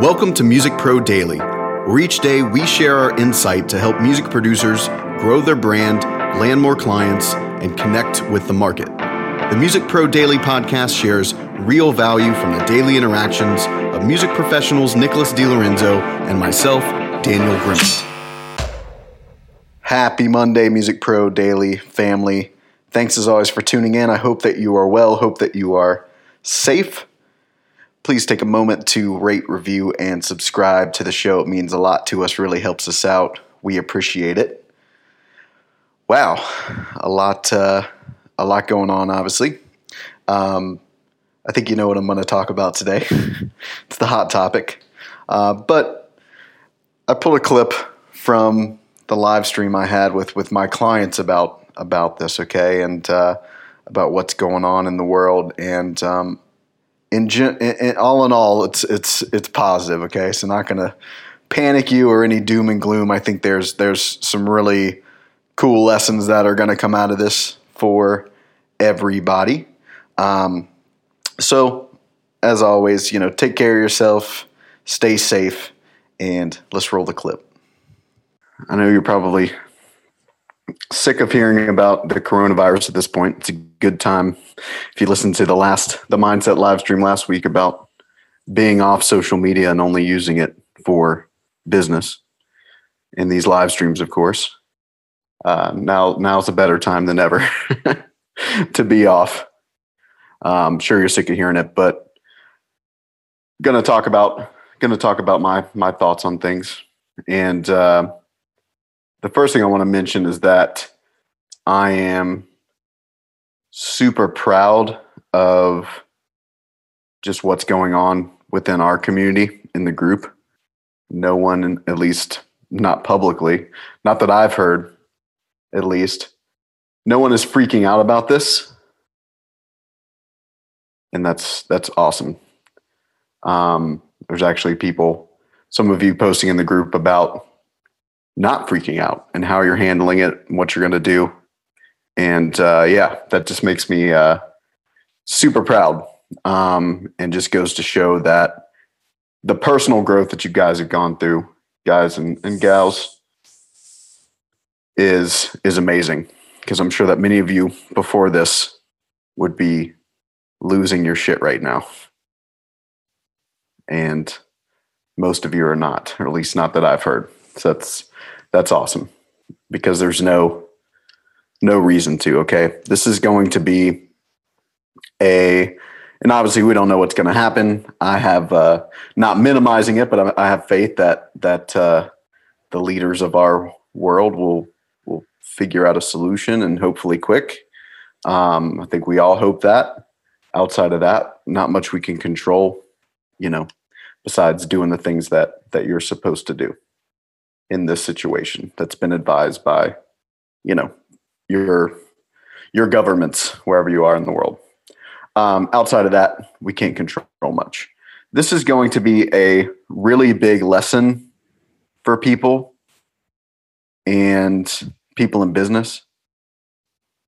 Welcome to Music Pro Daily, where each day we share our insight to help music producers grow their brand, land more clients, and connect with the market. The Music Pro Daily podcast shares real value from the daily interactions of music professionals Nicholas DiLorenzo and myself, Daniel Grimmett. Happy Monday, Music Pro Daily family. Thanks as always for tuning in. I hope that you are well, hope that you are safe please take a moment to rate, review, and subscribe to the show. It means a lot to us, really helps us out. We appreciate it. Wow, a lot, uh, a lot going on, obviously. Um, I think you know what I'm going to talk about today. it's the hot topic. Uh, but I pulled a clip from the live stream I had with, with my clients about about this, okay, and uh, about what's going on in the world. And um, in, in, all in all, it's it's it's positive. Okay, so not going to panic you or any doom and gloom. I think there's there's some really cool lessons that are going to come out of this for everybody. Um, so, as always, you know, take care of yourself, stay safe, and let's roll the clip. I know you're probably sick of hearing about the coronavirus at this point. It's a good time if you listen to the last the mindset live stream last week about being off social media and only using it for business. In these live streams, of course. Uh, now now's a better time than ever to be off. I'm sure you're sick of hearing it, but gonna talk about gonna talk about my my thoughts on things and. Uh, the first thing I want to mention is that I am super proud of just what's going on within our community in the group. No one, at least not publicly, not that I've heard, at least, no one is freaking out about this. And that's that's awesome. Um, there's actually people, some of you posting in the group about not freaking out and how you're handling it and what you're going to do. And uh, yeah, that just makes me uh, super proud um, and just goes to show that the personal growth that you guys have gone through, guys and, and gals, is is amazing. Because I'm sure that many of you before this would be losing your shit right now. And most of you are not, or at least not that I've heard. So that's that's awesome. Because there's no no reason to okay? This is going to be a and obviously we don't know what's going to happen. I have uh, not minimizing it but i have faith that that uh, the leaders of our world will will figure out a solution and hopefully quick. Um, i think we all hope that. Outside of that not much we can control you know besides doing the things that that you're supposed to do in this situation that's been advised by, you know, your your governments wherever you are in the world. Um, outside of that, we can't control much. This is going to be a really big lesson for people and people in business.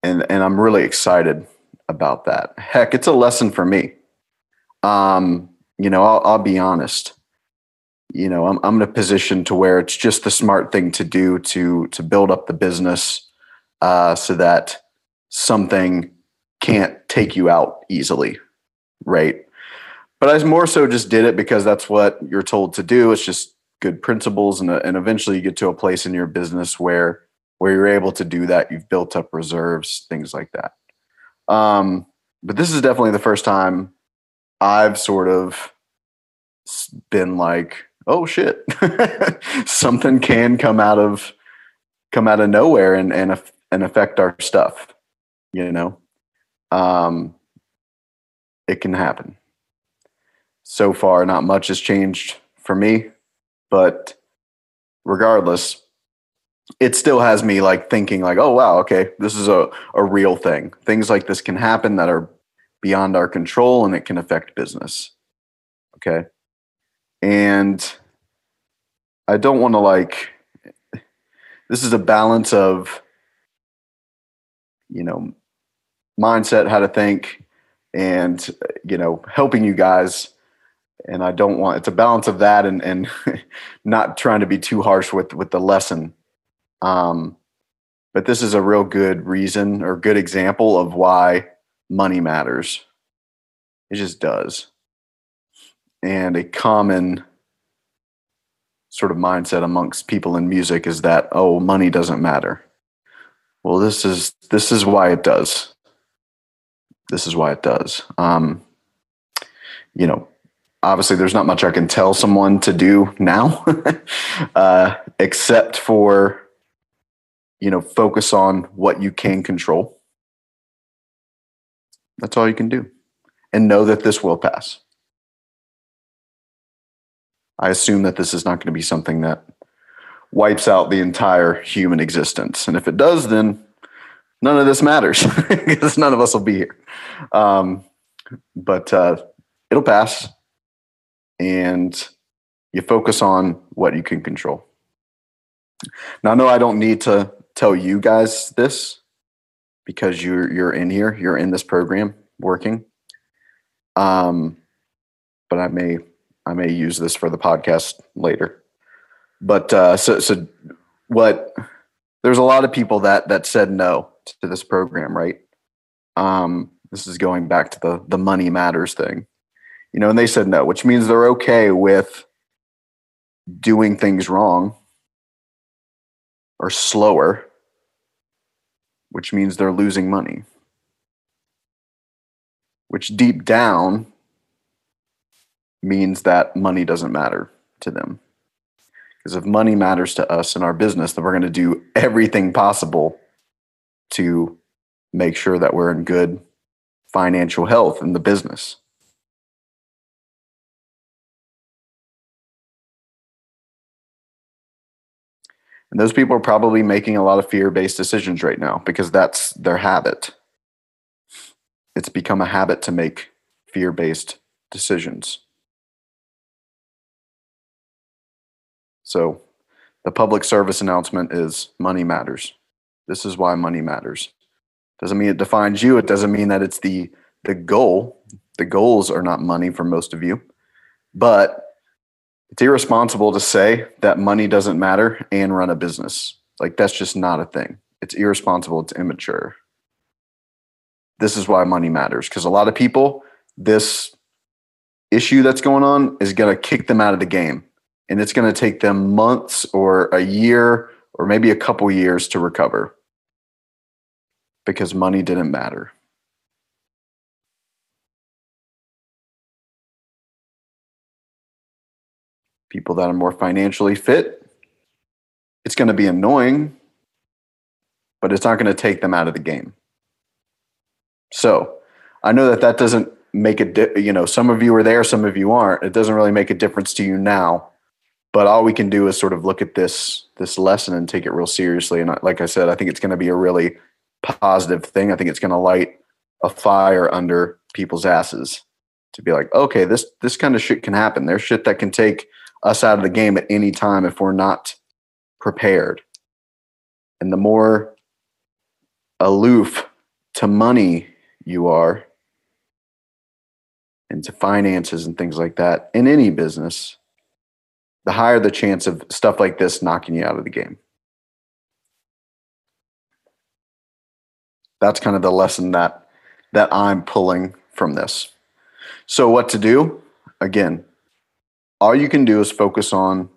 And, and I'm really excited about that. Heck, it's a lesson for me. Um, you know, I'll, I'll be honest you know I'm, I'm in a position to where it's just the smart thing to do to to build up the business uh, so that something can't take you out easily right? But i more so just did it because that's what you're told to do. It's just good principles and, and eventually you get to a place in your business where where you're able to do that. You've built up reserves things like that. Um, but this is definitely the first time i've sort of been like oh shit, something can come out of come out of nowhere and and and affect our stuff. You know, um, it can happen. So far, not much has changed for me, but regardless, it still has me like thinking like, oh wow, okay, this is a, a real thing. Things like this can happen that are beyond our control and it can affect business. Okay. And I don't want to like, this is a balance of, you know, mindset, how to think, and, you know, helping you guys and I don't want it's a balance of that and and not trying to be too harsh with with the lesson. Um, but this is a real good reason or good example of why money matters. It just does. And a common sort of mindset amongst people in music is that oh money doesn't matter. Well, this is this is why it does. This is why it does. Um, you know, obviously there's not much I can tell someone to do now, uh, except for, you know, focus on what you can control. That's all you can do. And know that this will pass. I assume that this is not going to be something that wipes out the entire human existence. And if it does, then none of this matters because none of us will be here. Um, but uh, it'll pass and you focus on what you can control. Now, no, I don't need to tell you guys this because you're you're in here, you're in this program working. Um, but I may I may use this for the podcast later. But uh, so so what? There's a lot of people that that said no to this program, right? Um, this is going back to the the money matters thing you know, and they said no, which means they're okay with doing things wrong or slower, which means they're losing money. Which deep down means that money doesn't matter to them. Because if money matters to us in our business, then we're going to do everything possible to make sure that we're in good financial health in the business. And those people are probably making a lot of fear based decisions right now because that's their habit. It's become a habit to make fear based decisions. So, the public service announcement is money matters. This is why money matters. Doesn't mean it defines you. It doesn't mean that it's the the goal. The goals are not money for most of you, but it's irresponsible to say that money doesn't matter and run a business. Like that's just not a thing. It's irresponsible, it's immature. This is why money matters because a lot of people this issue that's going on is going to kick them out of the game and it's going to take them months or a year or maybe a couple years to recover because money didn't matter. people that are more financially fit. It's going to be annoying, but it's not going to take them out of the game. So I know that that doesn't make a di- you know some of you are there, some of you aren't. It doesn't really make a difference to you now, but all we can do is sort of look at this this lesson and take it real seriously. And like I said, I think it's going to be a really positive thing. I think it's going to light a fire under people's asses to be like, okay, this this kind of shit can happen. There's shit that can take us out of the game at any time if we're not prepared. And the more aloof to money you are and to finances and things like that in any business, the higher the chance of stuff like this knocking you out of the game. That's kind of the lesson that that I'm pulling from this. So what to do? Again, all you can do is focus on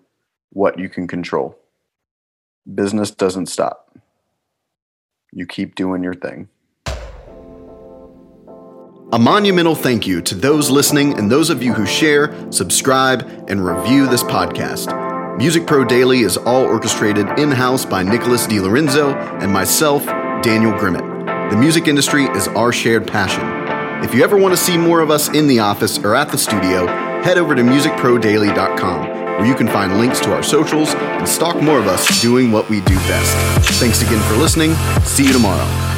what you can control. Business doesn't stop. You keep doing your thing. A monumental thank you to those listening and those of you who share, subscribe, and review this podcast. Music Pro Daily is all orchestrated in house by Nicholas DiLorenzo and myself, Daniel Grimmett. The music industry is our shared passion. If you ever want to see more of us in the office or at the studio, head over to musicprodaily.com where you can find links to our socials and stalk more of us doing what we do best. Thanks again for listening. See you tomorrow.